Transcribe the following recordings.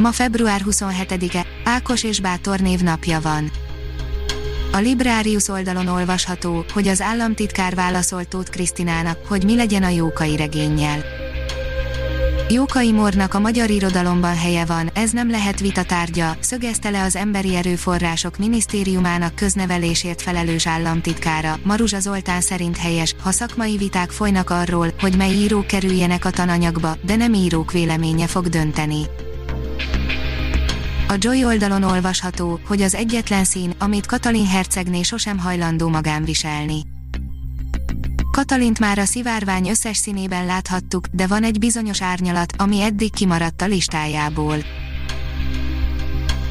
Ma február 27-e, Ákos és Bátor névnapja van. A Librarius oldalon olvasható, hogy az államtitkár válaszolt Tóth Krisztinának, hogy mi legyen a Jókai regénnyel. Jókai Mornak a magyar irodalomban helye van, ez nem lehet vita tárgya, szögezte le az Emberi Erőforrások Minisztériumának köznevelésért felelős államtitkára. Maruzsa Zoltán szerint helyes, ha szakmai viták folynak arról, hogy mely írók kerüljenek a tananyagba, de nem írók véleménye fog dönteni. A Joy oldalon olvasható, hogy az egyetlen szín, amit Katalin hercegné sosem hajlandó magán viselni. Katalint már a szivárvány összes színében láthattuk, de van egy bizonyos árnyalat, ami eddig kimaradt a listájából.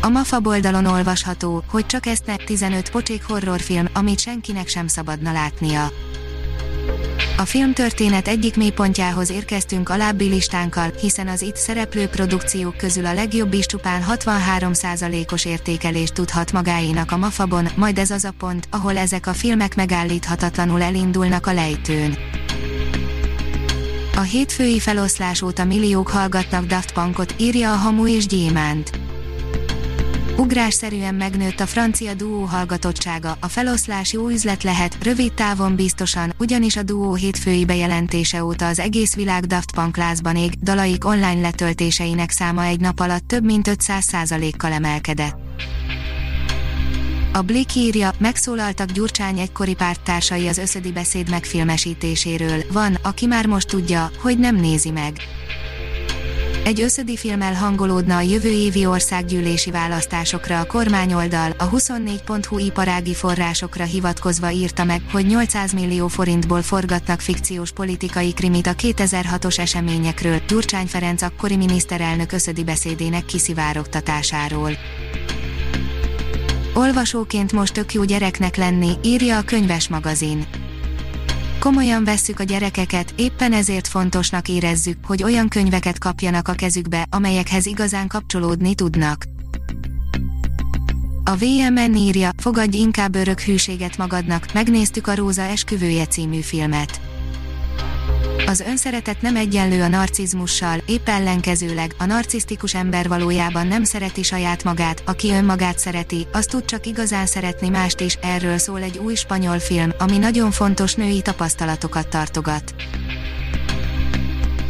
A MAFA oldalon olvasható, hogy csak ezt ne 15 pocsék horrorfilm, amit senkinek sem szabadna látnia. A filmtörténet egyik mélypontjához érkeztünk alábbi listánkkal, hiszen az itt szereplő produkciók közül a legjobb is csupán 63%-os értékelést tudhat magáénak a Mafabon, majd ez az a pont, ahol ezek a filmek megállíthatatlanul elindulnak a lejtőn. A hétfői feloszlás óta milliók hallgatnak Daft Punkot, írja a Hamu és Gyémánt ugrásszerűen megnőtt a francia duó hallgatottsága, a feloszlás jó üzlet lehet, rövid távon biztosan, ugyanis a duó hétfői bejelentése óta az egész világ Daft Punk lázban ég, dalaik online letöltéseinek száma egy nap alatt több mint 500%-kal emelkedett. A Blick írja, megszólaltak Gyurcsány egykori párttársai az összödi beszéd megfilmesítéséről, van, aki már most tudja, hogy nem nézi meg. Egy összödi filmmel hangolódna a jövő évi országgyűlési választásokra a kormányoldal, a 24.hu iparági forrásokra hivatkozva írta meg, hogy 800 millió forintból forgatnak fikciós politikai krimit a 2006-os eseményekről, Gyurcsány Ferenc akkori miniszterelnök összödi beszédének kiszivárogtatásáról. Olvasóként most tök jó gyereknek lenni, írja a könyves magazin. Komolyan vesszük a gyerekeket, éppen ezért fontosnak érezzük, hogy olyan könyveket kapjanak a kezükbe, amelyekhez igazán kapcsolódni tudnak. A VMN írja, fogadj inkább örök hűséget magadnak, megnéztük a Róza esküvője című filmet. Az önszeretet nem egyenlő a narcizmussal, épp ellenkezőleg, a narcisztikus ember valójában nem szereti saját magát, aki önmagát szereti, az tud csak igazán szeretni mást is, erről szól egy új spanyol film, ami nagyon fontos női tapasztalatokat tartogat.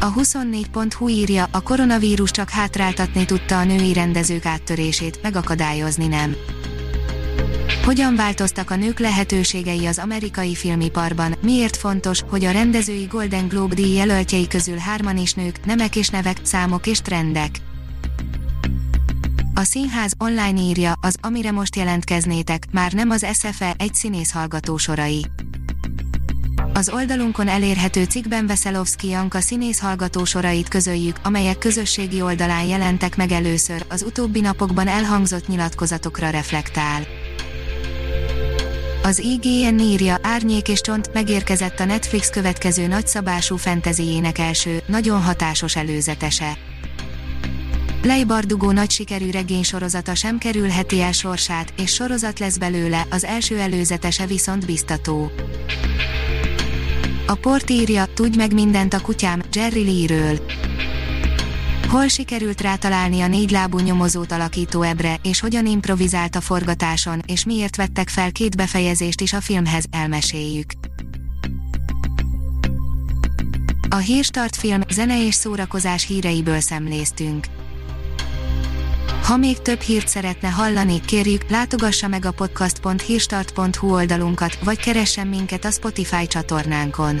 A 24.hu írja, a koronavírus csak hátráltatni tudta a női rendezők áttörését, megakadályozni nem. Hogyan változtak a nők lehetőségei az amerikai filmiparban, miért fontos, hogy a rendezői Golden Globe díj jelöltjei közül hárman is nők, nemek és nevek, számok és trendek. A színház online írja, az amire most jelentkeznétek, már nem az SFE egy színész hallgató sorai. Az oldalunkon elérhető cikkben Veszelovszki Janka színész hallgató sorait közöljük, amelyek közösségi oldalán jelentek meg először, az utóbbi napokban elhangzott nyilatkozatokra reflektál. Az IGN írja, Árnyék és Csont megérkezett a Netflix következő nagyszabású fentezijének első, nagyon hatásos előzetese. Lej Bardugó nagy sikerű regénysorozata sem kerülheti el sorsát, és sorozat lesz belőle, az első előzetese viszont biztató. A port írja, tudj meg mindent a kutyám, Jerry Lee-ről. Hol sikerült rátalálni a négylábú nyomozót alakító ebre, és hogyan improvizált a forgatáson, és miért vettek fel két befejezést is a filmhez, elmeséljük. A Hírstart film, zene és szórakozás híreiből szemléztünk. Ha még több hírt szeretne hallani, kérjük, látogassa meg a podcast.hírstart.hu oldalunkat, vagy keressen minket a Spotify csatornánkon